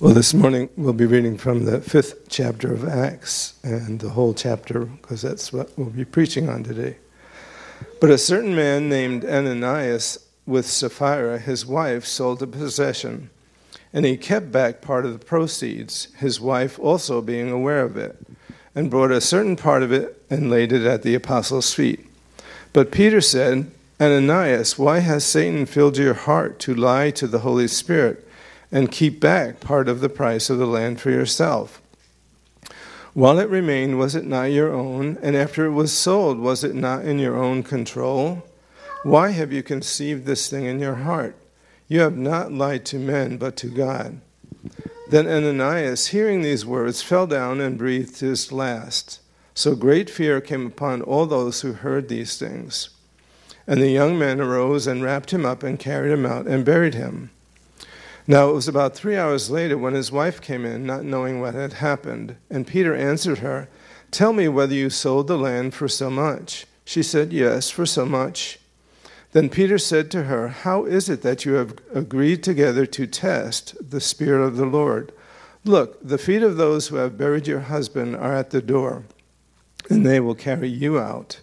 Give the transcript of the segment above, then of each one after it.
Well, this morning we'll be reading from the fifth chapter of Acts and the whole chapter because that's what we'll be preaching on today. But a certain man named Ananias with Sapphira, his wife, sold a possession, and he kept back part of the proceeds, his wife also being aware of it, and brought a certain part of it and laid it at the apostles' feet. But Peter said, Ananias, why has Satan filled your heart to lie to the Holy Spirit? And keep back part of the price of the land for yourself. While it remained, was it not your own? And after it was sold, was it not in your own control? Why have you conceived this thing in your heart? You have not lied to men, but to God. Then Ananias, hearing these words, fell down and breathed his last. So great fear came upon all those who heard these things. And the young men arose and wrapped him up and carried him out and buried him. Now it was about three hours later when his wife came in, not knowing what had happened. And Peter answered her, Tell me whether you sold the land for so much. She said, Yes, for so much. Then Peter said to her, How is it that you have agreed together to test the Spirit of the Lord? Look, the feet of those who have buried your husband are at the door, and they will carry you out.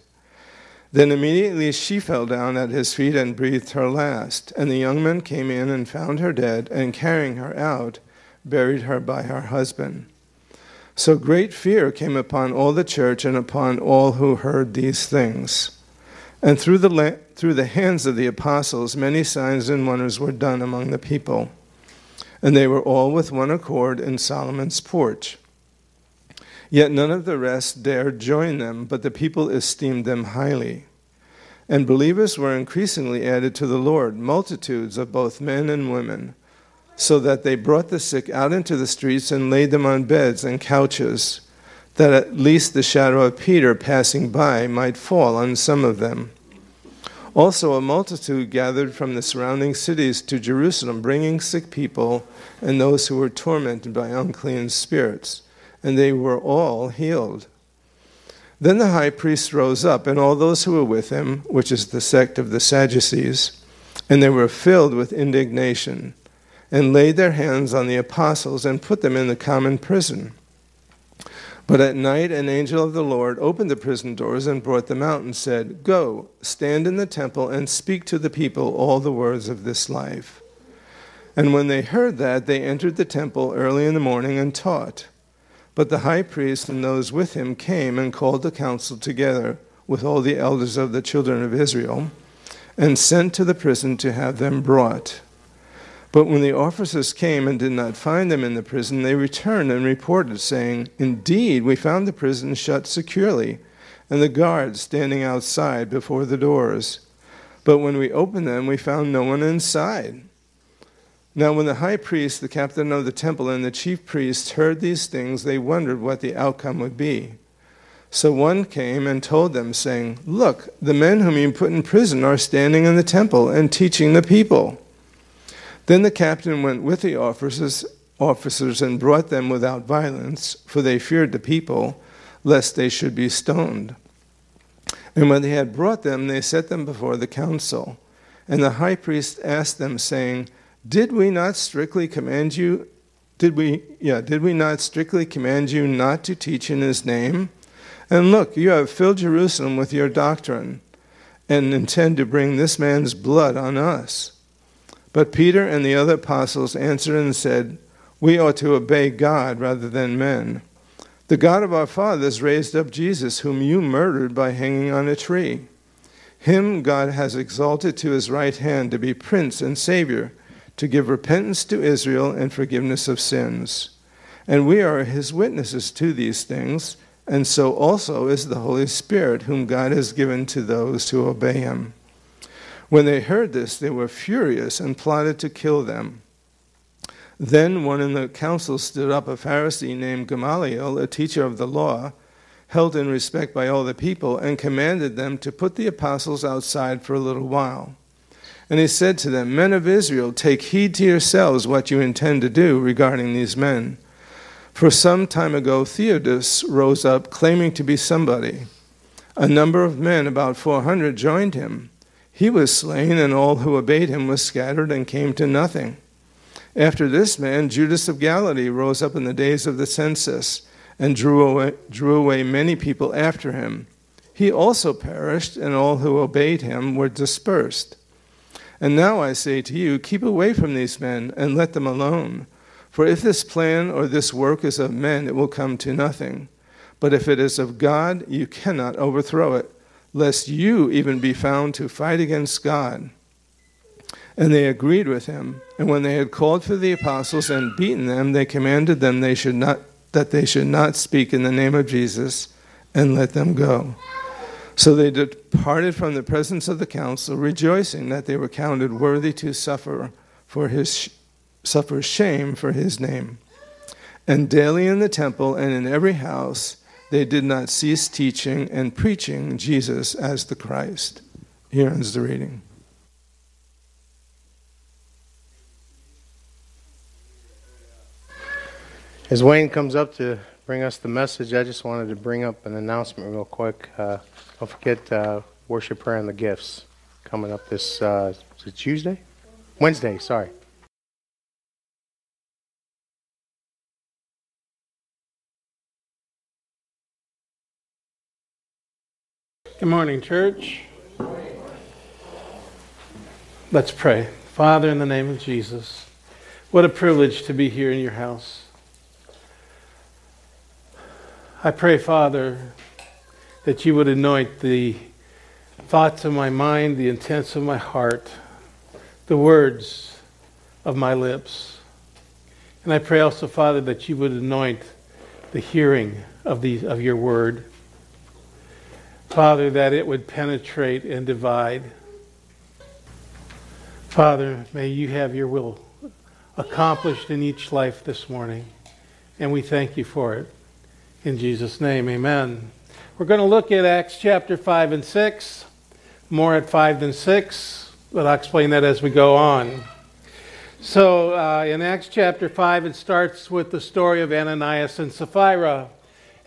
Then immediately she fell down at his feet and breathed her last. And the young men came in and found her dead, and carrying her out, buried her by her husband. So great fear came upon all the church and upon all who heard these things. And through the, la- through the hands of the apostles, many signs and wonders were done among the people. And they were all with one accord in Solomon's porch. Yet none of the rest dared join them, but the people esteemed them highly. And believers were increasingly added to the Lord, multitudes of both men and women, so that they brought the sick out into the streets and laid them on beds and couches, that at least the shadow of Peter passing by might fall on some of them. Also, a multitude gathered from the surrounding cities to Jerusalem, bringing sick people and those who were tormented by unclean spirits and they were all healed. Then the high priest rose up, and all those who were with him, which is the sect of the Sadducees, and they were filled with indignation, and laid their hands on the apostles and put them in the common prison. But at night, an angel of the Lord opened the prison doors and brought them out and said, Go, stand in the temple and speak to the people all the words of this life. And when they heard that, they entered the temple early in the morning and taught. But the high priest and those with him came and called the council together with all the elders of the children of Israel and sent to the prison to have them brought. But when the officers came and did not find them in the prison, they returned and reported, saying, Indeed, we found the prison shut securely, and the guards standing outside before the doors. But when we opened them, we found no one inside. Now, when the high priest, the captain of the temple, and the chief priests heard these things, they wondered what the outcome would be. So one came and told them, saying, Look, the men whom you put in prison are standing in the temple and teaching the people. Then the captain went with the officers, officers and brought them without violence, for they feared the people, lest they should be stoned. And when they had brought them, they set them before the council. And the high priest asked them, saying, did we not strictly command you? Did we, yeah, did we not strictly command you not to teach in his name? And look, you have filled Jerusalem with your doctrine and intend to bring this man's blood on us. But Peter and the other apostles answered and said, We ought to obey God rather than men. The God of our fathers raised up Jesus, whom you murdered by hanging on a tree. Him God has exalted to his right hand to be Prince and Savior to give repentance to Israel and forgiveness of sins. And we are his witnesses to these things, and so also is the Holy Spirit, whom God has given to those who obey him. When they heard this, they were furious and plotted to kill them. Then one in the council stood up, a Pharisee named Gamaliel, a teacher of the law, held in respect by all the people, and commanded them to put the apostles outside for a little while. And he said to them, Men of Israel, take heed to yourselves what you intend to do regarding these men. For some time ago, Theudas rose up, claiming to be somebody. A number of men, about 400, joined him. He was slain, and all who obeyed him were scattered and came to nothing. After this man, Judas of Galilee rose up in the days of the census and drew away, drew away many people after him. He also perished, and all who obeyed him were dispersed. And now I say to you, keep away from these men and let them alone. For if this plan or this work is of men, it will come to nothing. But if it is of God, you cannot overthrow it, lest you even be found to fight against God. And they agreed with him. And when they had called for the apostles and beaten them, they commanded them they should not, that they should not speak in the name of Jesus, and let them go. So they departed from the presence of the council, rejoicing that they were counted worthy to suffer for his suffer shame for his name. And daily in the temple and in every house they did not cease teaching and preaching Jesus as the Christ. Here ends the reading. As Wayne comes up to bring us the message, I just wanted to bring up an announcement real quick. Uh, don't forget uh, worship, prayer, and the gifts coming up this uh, Tuesday, Wednesday. Sorry. Good morning, church. Let's pray. Father, in the name of Jesus, what a privilege to be here in your house. I pray, Father, that you would anoint the thoughts of my mind, the intents of my heart, the words of my lips. And I pray also, Father, that you would anoint the hearing of, the, of your word. Father, that it would penetrate and divide. Father, may you have your will accomplished in each life this morning, and we thank you for it. In Jesus' name, amen. We're going to look at Acts chapter 5 and 6, more at 5 than 6, but I'll explain that as we go on. So, uh, in Acts chapter 5, it starts with the story of Ananias and Sapphira.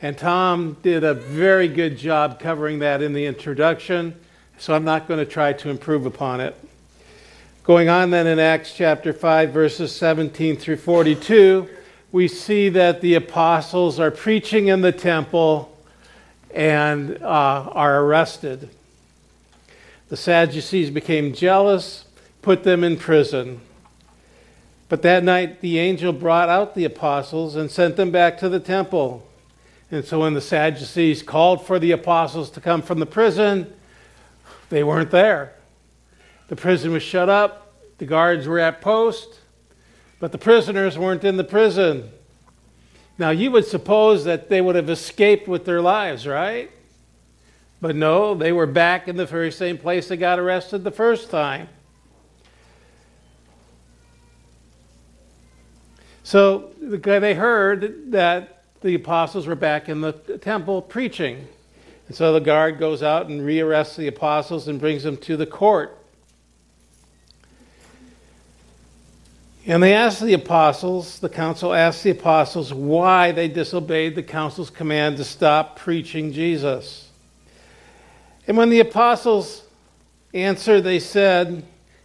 And Tom did a very good job covering that in the introduction, so I'm not going to try to improve upon it. Going on then in Acts chapter 5, verses 17 through 42 we see that the apostles are preaching in the temple and uh, are arrested. The Sadducees became jealous, put them in prison. But that night, the angel brought out the apostles and sent them back to the temple. And so, when the Sadducees called for the apostles to come from the prison, they weren't there. The prison was shut up, the guards were at post, but the prisoners weren't in the prison. Now, you would suppose that they would have escaped with their lives, right? But no, they were back in the very same place they got arrested the first time. So they heard that the apostles were back in the temple preaching. And so the guard goes out and rearrests the apostles and brings them to the court. And they asked the apostles, the council asked the apostles why they disobeyed the council's command to stop preaching Jesus. And when the apostles answered, they said,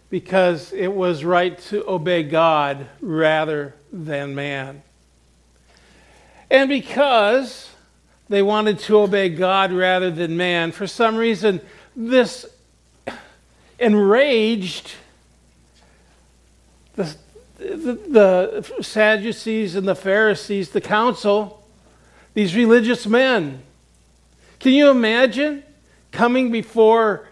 because it was right to obey God rather than man. And because they wanted to obey God rather than man, for some reason, this enraged the, the, the Sadducees and the Pharisees, the council, these religious men. Can you imagine coming before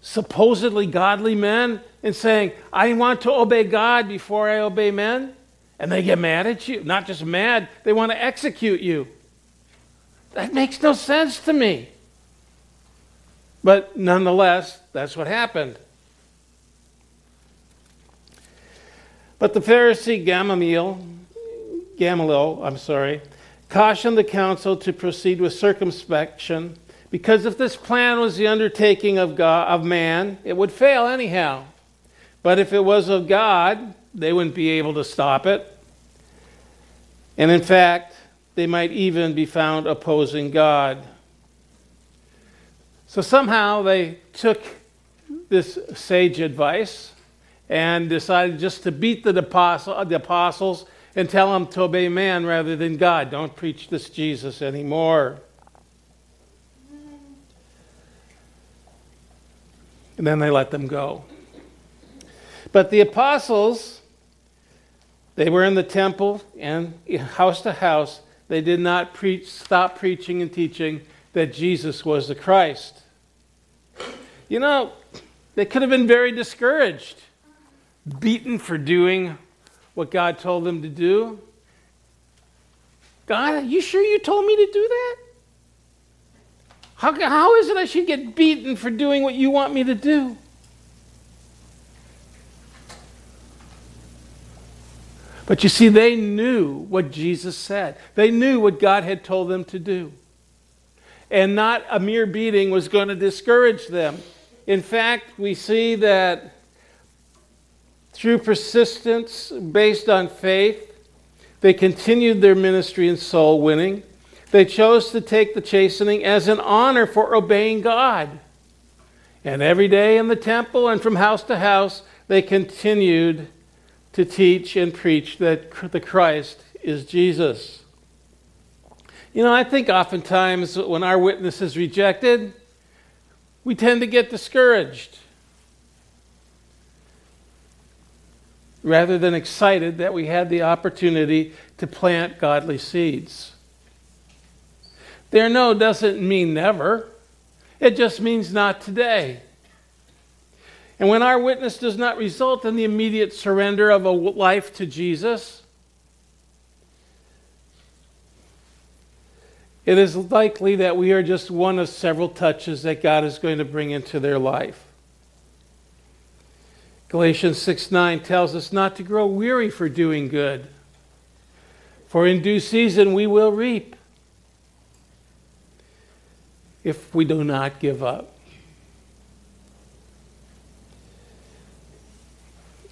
supposedly godly men and saying, I want to obey God before I obey men? And they get mad at you. Not just mad, they want to execute you. That makes no sense to me. But nonetheless, that's what happened. But the Pharisee Gamaliel, Gamaliel, I'm sorry, cautioned the council to proceed with circumspection because if this plan was the undertaking of God, of man, it would fail anyhow. But if it was of God, they wouldn't be able to stop it. And in fact, they might even be found opposing God. So somehow they took this sage advice and decided just to beat the, apostle, the apostles and tell them to obey man rather than God. Don't preach this Jesus anymore. And then they let them go. But the apostles, they were in the temple and house to house. They did not preach, stop preaching and teaching that Jesus was the Christ. You know, they could have been very discouraged, beaten for doing what God told them to do. God, you sure you told me to do that? How, how is it I should get beaten for doing what you want me to do? But you see, they knew what Jesus said. They knew what God had told them to do. And not a mere beating was going to discourage them. In fact, we see that through persistence based on faith, they continued their ministry in soul winning. They chose to take the chastening as an honor for obeying God. And every day in the temple and from house to house, they continued to teach and preach that the Christ is Jesus. You know, I think oftentimes when our witness is rejected, we tend to get discouraged rather than excited that we had the opportunity to plant godly seeds. There no doesn't mean never, it just means not today. And when our witness does not result in the immediate surrender of a life to Jesus, it is likely that we are just one of several touches that God is going to bring into their life. Galatians 6 9 tells us not to grow weary for doing good, for in due season we will reap if we do not give up.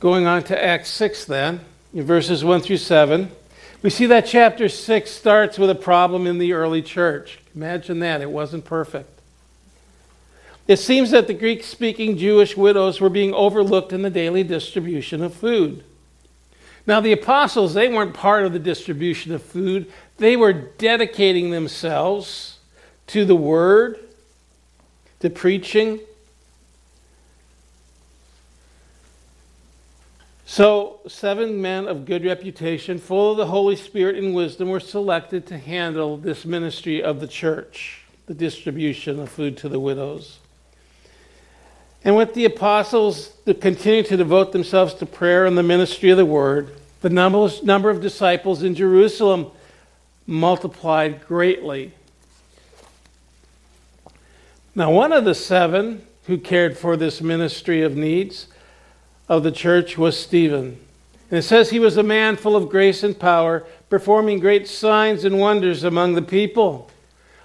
Going on to Acts 6, then, in verses 1 through 7, we see that chapter 6 starts with a problem in the early church. Imagine that, it wasn't perfect. It seems that the Greek speaking Jewish widows were being overlooked in the daily distribution of food. Now, the apostles, they weren't part of the distribution of food, they were dedicating themselves to the word, to preaching. So, seven men of good reputation, full of the Holy Spirit and wisdom, were selected to handle this ministry of the church, the distribution of food to the widows. And with the apostles to continue to devote themselves to prayer and the ministry of the word, the number of disciples in Jerusalem multiplied greatly. Now, one of the seven who cared for this ministry of needs of the church was Stephen. And it says he was a man full of grace and power, performing great signs and wonders among the people.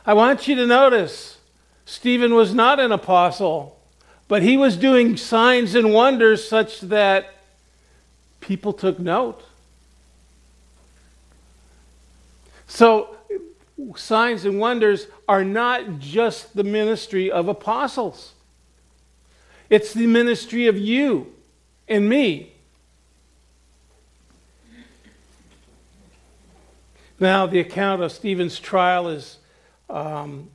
I want you to notice Stephen was not an apostle. But he was doing signs and wonders such that people took note. So, signs and wonders are not just the ministry of apostles, it's the ministry of you and me. Now, the account of Stephen's trial is um,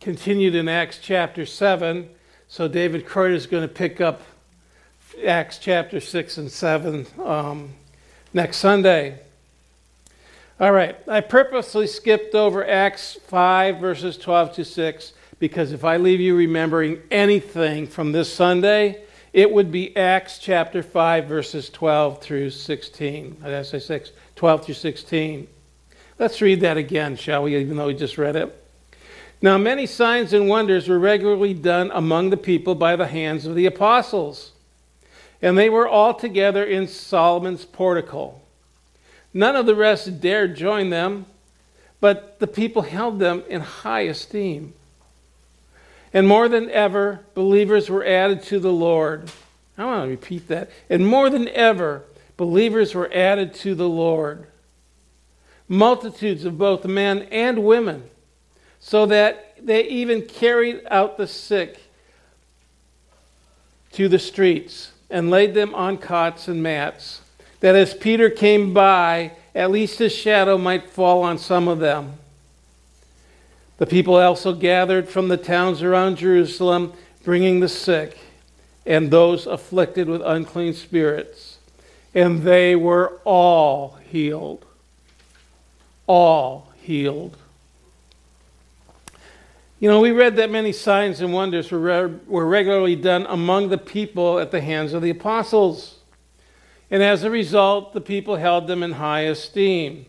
continued in Acts chapter 7. So David Croyd is going to pick up Acts chapter 6 and 7 um, next Sunday. All right, I purposely skipped over Acts 5, verses 12 to 6, because if I leave you remembering anything from this Sunday, it would be Acts chapter 5, verses 12 through 16. Did I say 6? 12 through 16. Let's read that again, shall we, even though we just read it? Now, many signs and wonders were regularly done among the people by the hands of the apostles, and they were all together in Solomon's portico. None of the rest dared join them, but the people held them in high esteem. And more than ever, believers were added to the Lord. I want to repeat that. And more than ever, believers were added to the Lord. Multitudes of both men and women so that they even carried out the sick to the streets and laid them on cots and mats, that as Peter came by, at least his shadow might fall on some of them. The people also gathered from the towns around Jerusalem, bringing the sick and those afflicted with unclean spirits, and they were all healed. All healed. You know, we read that many signs and wonders were, were regularly done among the people at the hands of the apostles. And as a result, the people held them in high esteem.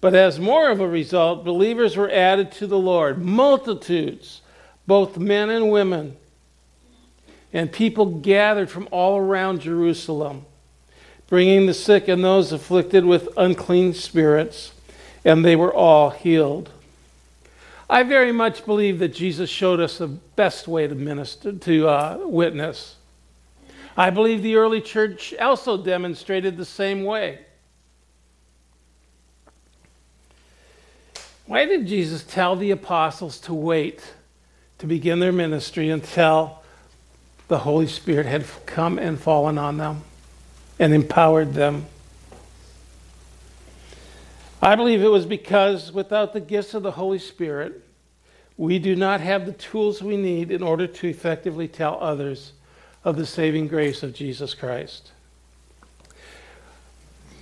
But as more of a result, believers were added to the Lord, multitudes, both men and women. And people gathered from all around Jerusalem, bringing the sick and those afflicted with unclean spirits, and they were all healed. I very much believe that Jesus showed us the best way to minister, to uh, witness. I believe the early church also demonstrated the same way. Why did Jesus tell the apostles to wait to begin their ministry until the Holy Spirit had come and fallen on them and empowered them? I believe it was because without the gifts of the Holy Spirit, we do not have the tools we need in order to effectively tell others of the saving grace of Jesus Christ.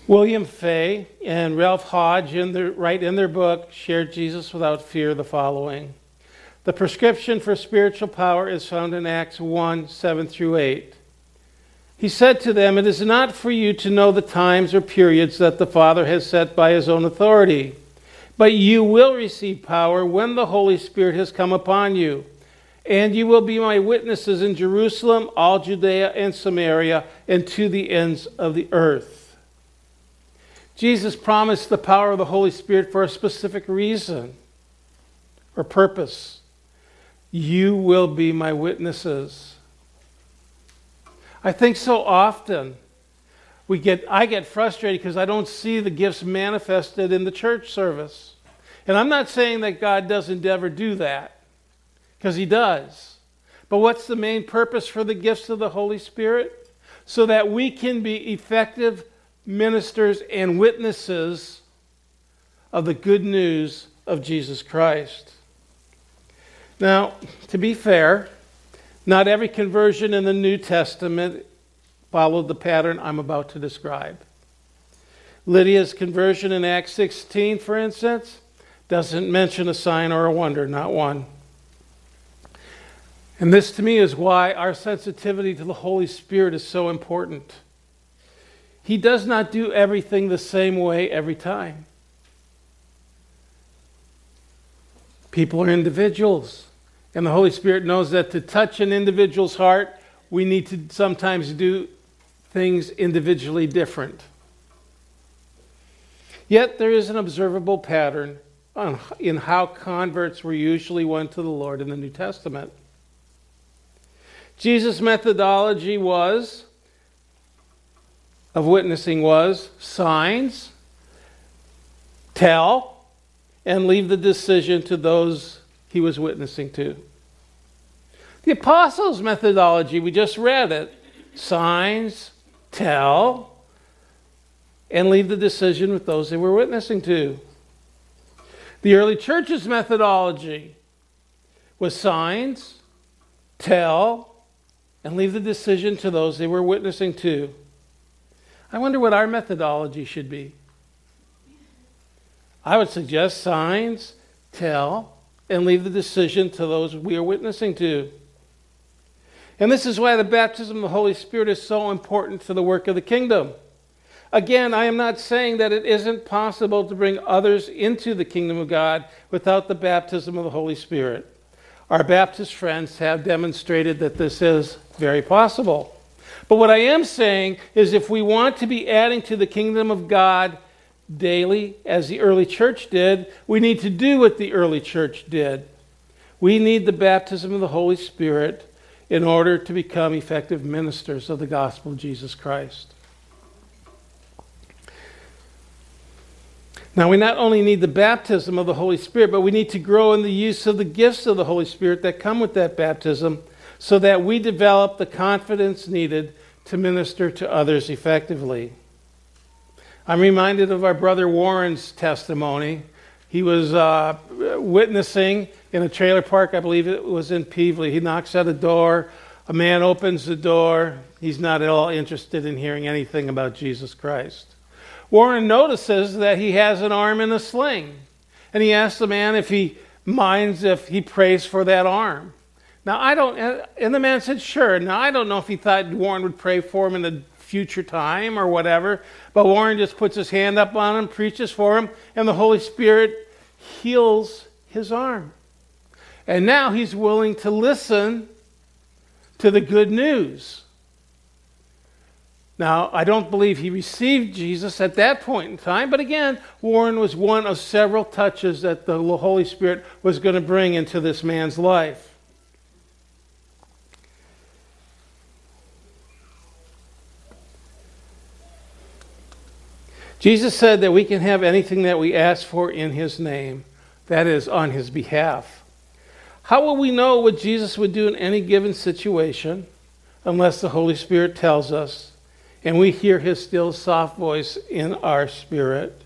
William Fay and Ralph Hodge, in their, write in their book, Share Jesus Without Fear, the following The prescription for spiritual power is found in Acts 1 7 through 8. He said to them, It is not for you to know the times or periods that the Father has set by his own authority, but you will receive power when the Holy Spirit has come upon you. And you will be my witnesses in Jerusalem, all Judea and Samaria, and to the ends of the earth. Jesus promised the power of the Holy Spirit for a specific reason or purpose. You will be my witnesses. I think so often we get I get frustrated because I don't see the gifts manifested in the church service. And I'm not saying that God doesn't ever do that, because he does. But what's the main purpose for the gifts of the Holy Spirit? So that we can be effective ministers and witnesses of the good news of Jesus Christ. Now, to be fair, not every conversion in the New Testament followed the pattern I'm about to describe. Lydia's conversion in Acts 16, for instance, doesn't mention a sign or a wonder, not one. And this to me is why our sensitivity to the Holy Spirit is so important. He does not do everything the same way every time. People are individuals. And the Holy Spirit knows that to touch an individual's heart, we need to sometimes do things individually different. Yet there is an observable pattern in how converts were usually won to the Lord in the New Testament. Jesus' methodology was of witnessing was signs, tell, and leave the decision to those he was witnessing to. The apostles' methodology, we just read it signs, tell, and leave the decision with those they were witnessing to. The early church's methodology was signs, tell, and leave the decision to those they were witnessing to. I wonder what our methodology should be. I would suggest signs, tell, and leave the decision to those we are witnessing to. And this is why the baptism of the Holy Spirit is so important to the work of the kingdom. Again, I am not saying that it isn't possible to bring others into the kingdom of God without the baptism of the Holy Spirit. Our Baptist friends have demonstrated that this is very possible. But what I am saying is if we want to be adding to the kingdom of God daily, as the early church did, we need to do what the early church did. We need the baptism of the Holy Spirit in order to become effective ministers of the gospel of Jesus Christ. Now, we not only need the baptism of the Holy Spirit, but we need to grow in the use of the gifts of the Holy Spirit that come with that baptism so that we develop the confidence needed to minister to others effectively. I'm reminded of our brother Warren's testimony. He was uh, witnessing in a trailer park, I believe it was in Pevely. He knocks at a door. A man opens the door. He's not at all interested in hearing anything about Jesus Christ. Warren notices that he has an arm in a sling. And he asks the man if he minds if he prays for that arm. Now, I don't, and the man said, sure. Now, I don't know if he thought Warren would pray for him in a future time or whatever, but Warren just puts his hand up on him, preaches for him, and the Holy Spirit heals his arm. And now he's willing to listen to the good news. Now, I don't believe he received Jesus at that point in time, but again, Warren was one of several touches that the Holy Spirit was going to bring into this man's life. Jesus said that we can have anything that we ask for in his name, that is, on his behalf. How will we know what Jesus would do in any given situation unless the Holy Spirit tells us and we hear his still soft voice in our spirit?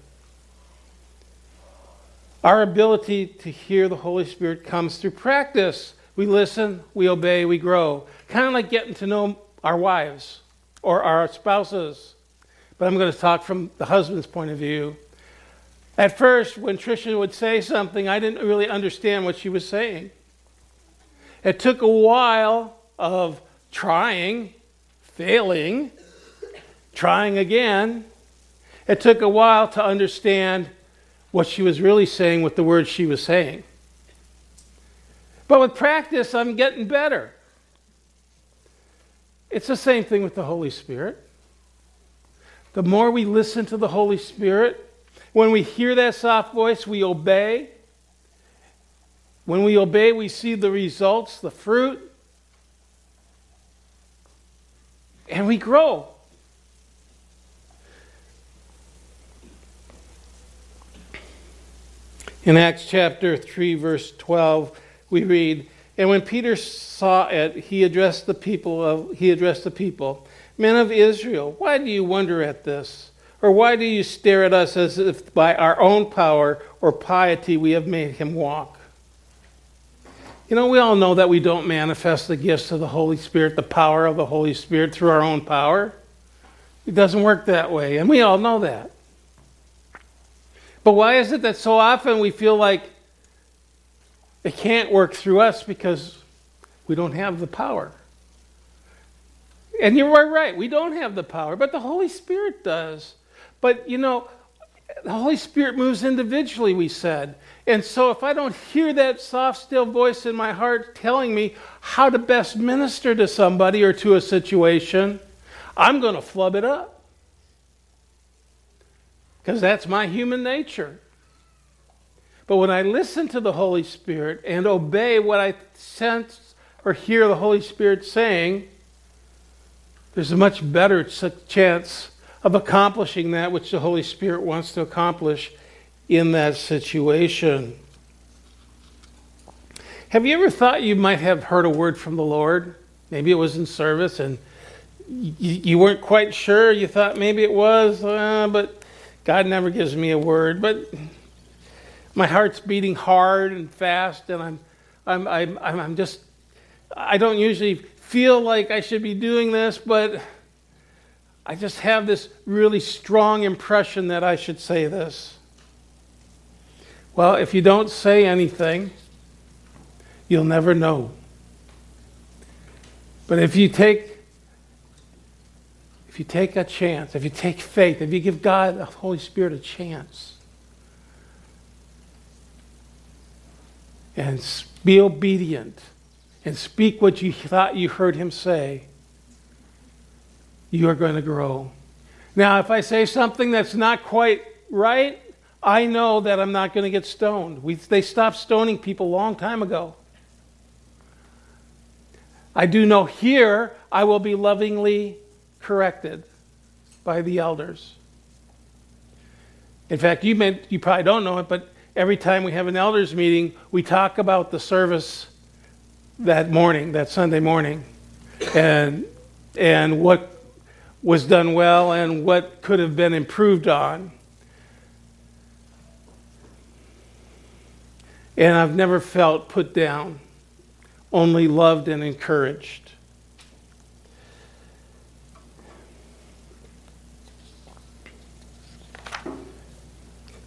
Our ability to hear the Holy Spirit comes through practice. We listen, we obey, we grow. Kind of like getting to know our wives or our spouses but I'm going to talk from the husband's point of view. At first, when Tricia would say something, I didn't really understand what she was saying. It took a while of trying, failing, trying again. It took a while to understand what she was really saying with the words she was saying. But with practice, I'm getting better. It's the same thing with the Holy Spirit. The more we listen to the Holy Spirit, when we hear that soft voice, we obey. When we obey, we see the results, the fruit, and we grow. In Acts chapter 3, verse 12, we read, And when Peter saw it, he addressed the people of, he addressed the people. Men of Israel, why do you wonder at this? Or why do you stare at us as if by our own power or piety we have made him walk? You know, we all know that we don't manifest the gifts of the Holy Spirit, the power of the Holy Spirit through our own power. It doesn't work that way, and we all know that. But why is it that so often we feel like it can't work through us because we don't have the power? And you are right, we don't have the power, but the Holy Spirit does. But you know, the Holy Spirit moves individually, we said. And so if I don't hear that soft, still voice in my heart telling me how to best minister to somebody or to a situation, I'm going to flub it up. Because that's my human nature. But when I listen to the Holy Spirit and obey what I sense or hear the Holy Spirit saying, there's a much better chance of accomplishing that which the Holy Spirit wants to accomplish in that situation. Have you ever thought you might have heard a word from the Lord? Maybe it was in service and you, you weren't quite sure. You thought maybe it was, uh, but God never gives me a word. But my heart's beating hard and fast, and I'm, I'm, I'm, I'm just, I don't usually feel like I should be doing this, but I just have this really strong impression that I should say this. Well, if you don't say anything, you'll never know. But if you take if you take a chance, if you take faith, if you give God the Holy Spirit a chance, and be obedient, and speak what you thought you heard him say, you are going to grow. Now, if I say something that's not quite right, I know that I'm not going to get stoned. We, they stopped stoning people a long time ago. I do know here I will be lovingly corrected by the elders. In fact, you, may, you probably don't know it, but every time we have an elders meeting, we talk about the service that morning, that Sunday morning, and and what was done well and what could have been improved on. And I've never felt put down, only loved and encouraged.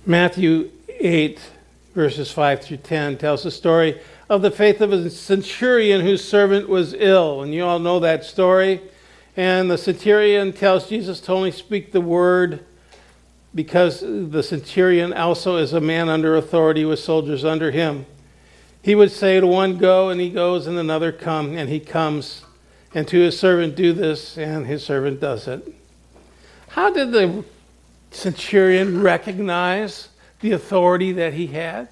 Matthew 8, verses 5 through 10, tells the story of the faith of a centurion whose servant was ill. And you all know that story. And the centurion tells Jesus to only speak the word because the centurion also is a man under authority with soldiers under him. He would say to one, Go, and he goes, and another, Come, and he comes. And to his servant, Do this, and his servant does it. How did the centurion recognize the authority that he had?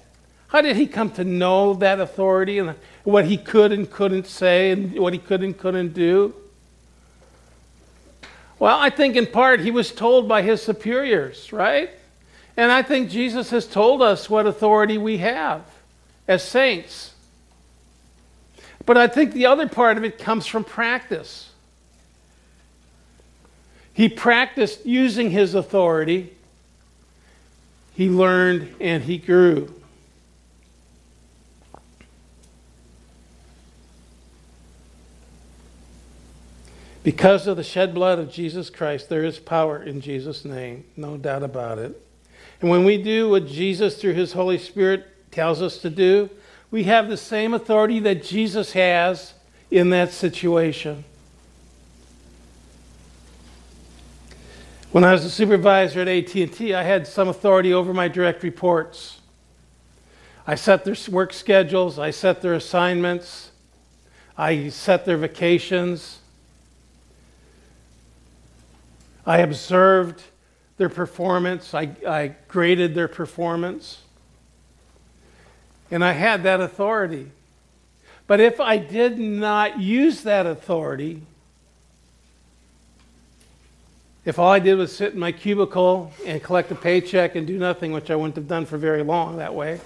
How did he come to know that authority and what he could and couldn't say and what he could and couldn't do? Well, I think in part he was told by his superiors, right? And I think Jesus has told us what authority we have as saints. But I think the other part of it comes from practice. He practiced using his authority, he learned, and he grew. Because of the shed blood of Jesus Christ, there is power in Jesus' name, no doubt about it. And when we do what Jesus, through his Holy Spirit, tells us to do, we have the same authority that Jesus has in that situation. When I was a supervisor at AT&T, I had some authority over my direct reports. I set their work schedules, I set their assignments, I set their vacations. I observed their performance, I, I graded their performance, and I had that authority. But if I did not use that authority, if all I did was sit in my cubicle and collect a paycheck and do nothing, which I wouldn't have done for very long that way,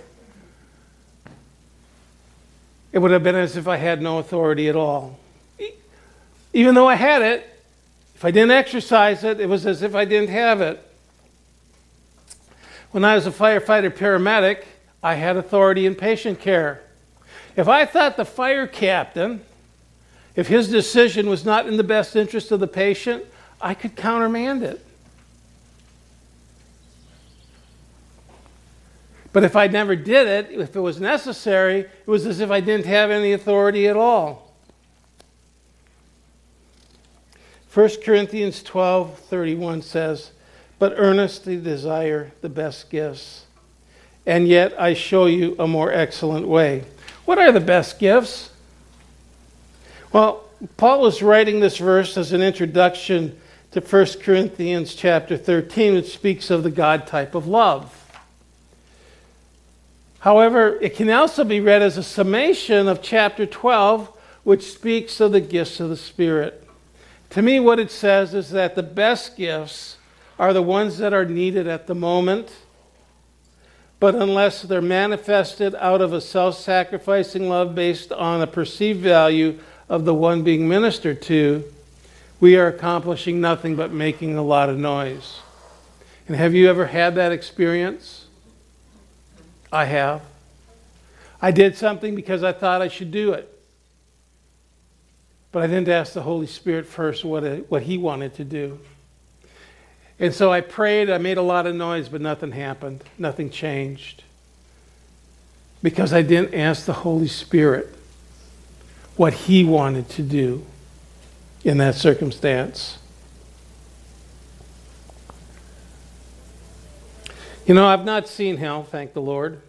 it would have been as if I had no authority at all. Even though I had it, if I didn't exercise it, it was as if I didn't have it. When I was a firefighter paramedic, I had authority in patient care. If I thought the fire captain, if his decision was not in the best interest of the patient, I could countermand it. But if I never did it, if it was necessary, it was as if I didn't have any authority at all. 1 Corinthians 12 31 says, But earnestly desire the best gifts, and yet I show you a more excellent way. What are the best gifts? Well, Paul is writing this verse as an introduction to 1 Corinthians chapter 13, which speaks of the God type of love. However, it can also be read as a summation of chapter 12, which speaks of the gifts of the Spirit. To me, what it says is that the best gifts are the ones that are needed at the moment, but unless they're manifested out of a self sacrificing love based on a perceived value of the one being ministered to, we are accomplishing nothing but making a lot of noise. And have you ever had that experience? I have. I did something because I thought I should do it. But I didn't ask the Holy Spirit first what, it, what He wanted to do. And so I prayed, I made a lot of noise, but nothing happened. Nothing changed. Because I didn't ask the Holy Spirit what He wanted to do in that circumstance. You know, I've not seen hell, thank the Lord,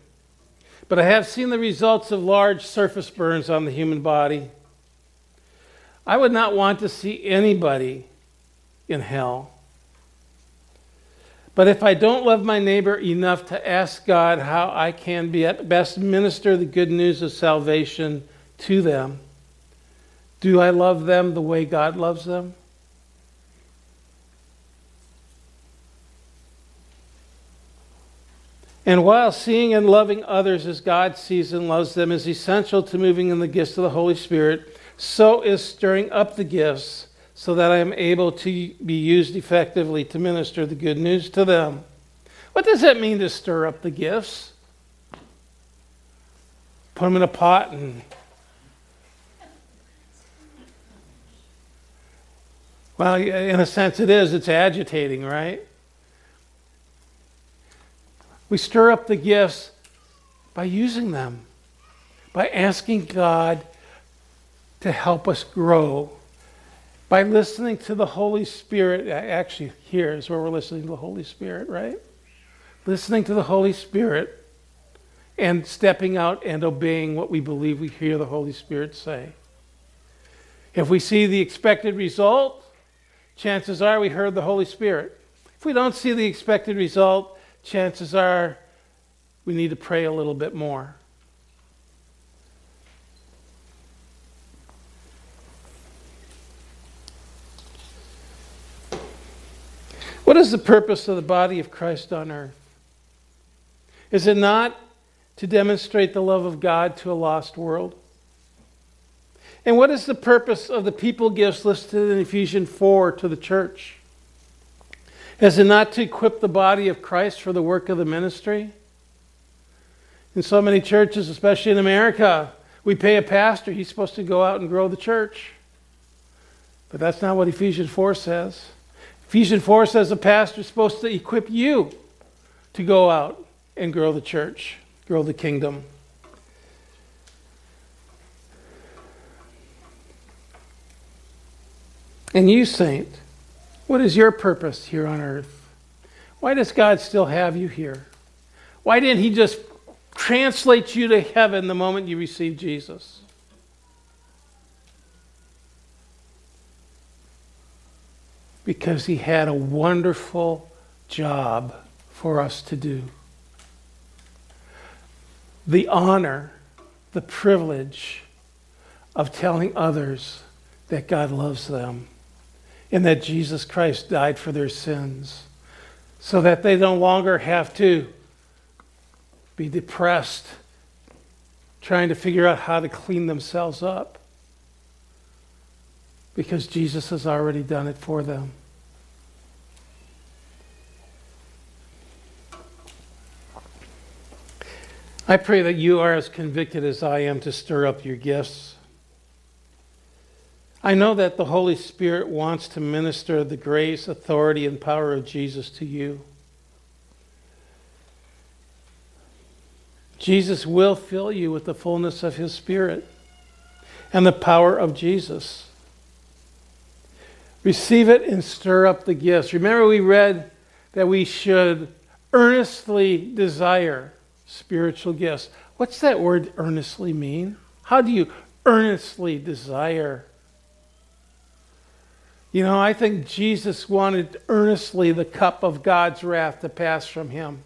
but I have seen the results of large surface burns on the human body. I would not want to see anybody in hell. But if I don't love my neighbor enough to ask God how I can be at best minister the good news of salvation to them, do I love them the way God loves them? And while seeing and loving others as God sees and loves them is essential to moving in the gifts of the Holy Spirit, so is stirring up the gifts so that I am able to be used effectively to minister the good news to them. What does that mean to stir up the gifts? Put them in a pot and. Well, in a sense, it is. It's agitating, right? We stir up the gifts by using them, by asking God to help us grow, by listening to the Holy Spirit. Actually, here is where we're listening to the Holy Spirit, right? Listening to the Holy Spirit and stepping out and obeying what we believe we hear the Holy Spirit say. If we see the expected result, chances are we heard the Holy Spirit. If we don't see the expected result, chances are we need to pray a little bit more. What is the purpose of the body of Christ on earth? Is it not to demonstrate the love of God to a lost world? And what is the purpose of the people gifts listed in Ephesians 4 to the church? Is it not to equip the body of Christ for the work of the ministry? In so many churches, especially in America, we pay a pastor, he's supposed to go out and grow the church. But that's not what Ephesians 4 says. Ephesians 4 says the pastor is supposed to equip you to go out and grow the church, grow the kingdom. And you, saint, what is your purpose here on earth? Why does God still have you here? Why didn't He just translate you to heaven the moment you received Jesus? Because He had a wonderful job for us to do. The honor, the privilege of telling others that God loves them and that Jesus Christ died for their sins so that they no longer have to be depressed trying to figure out how to clean themselves up because Jesus has already done it for them. I pray that you are as convicted as I am to stir up your gifts I know that the Holy Spirit wants to minister the grace, authority, and power of Jesus to you. Jesus will fill you with the fullness of His Spirit and the power of Jesus. Receive it and stir up the gifts. Remember, we read that we should earnestly desire spiritual gifts. What's that word earnestly mean? How do you earnestly desire you know, I think Jesus wanted earnestly the cup of God's wrath to pass from him.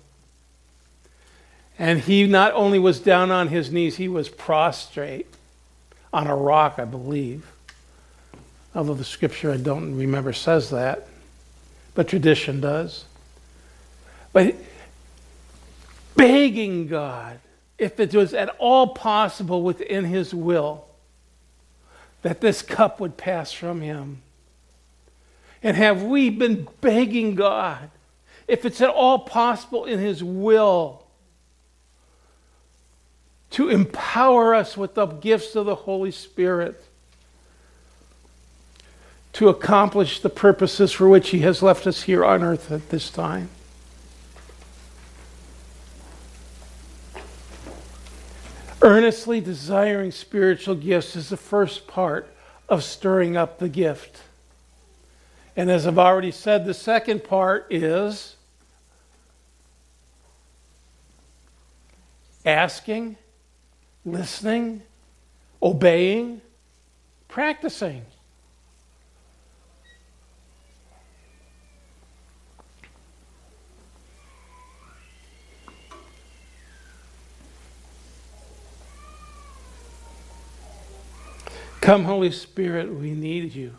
And he not only was down on his knees, he was prostrate on a rock, I believe. Although the scripture I don't remember says that, but tradition does. But begging God, if it was at all possible within his will, that this cup would pass from him. And have we been begging God, if it's at all possible in His will, to empower us with the gifts of the Holy Spirit to accomplish the purposes for which He has left us here on earth at this time? Earnestly desiring spiritual gifts is the first part of stirring up the gift. And as I've already said, the second part is asking, listening, obeying, practicing. Come, Holy Spirit, we need you.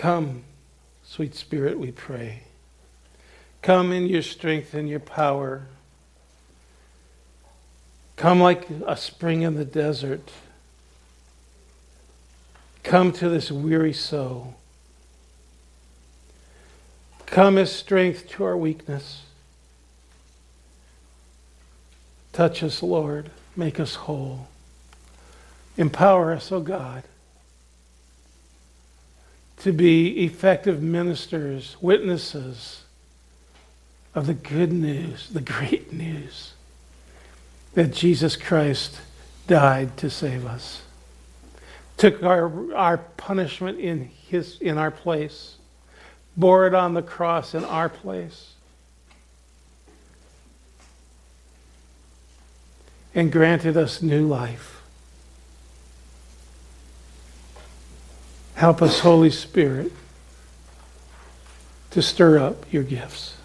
Come, sweet Spirit, we pray. Come in your strength and your power. Come like a spring in the desert. Come to this weary soul. Come as strength to our weakness. Touch us, Lord. Make us whole. Empower us, O oh God, to be effective ministers, witnesses of the good news, the great news that Jesus Christ died to save us, took our, our punishment in, his, in our place, bore it on the cross in our place, and granted us new life. Help us, Holy Spirit, to stir up your gifts.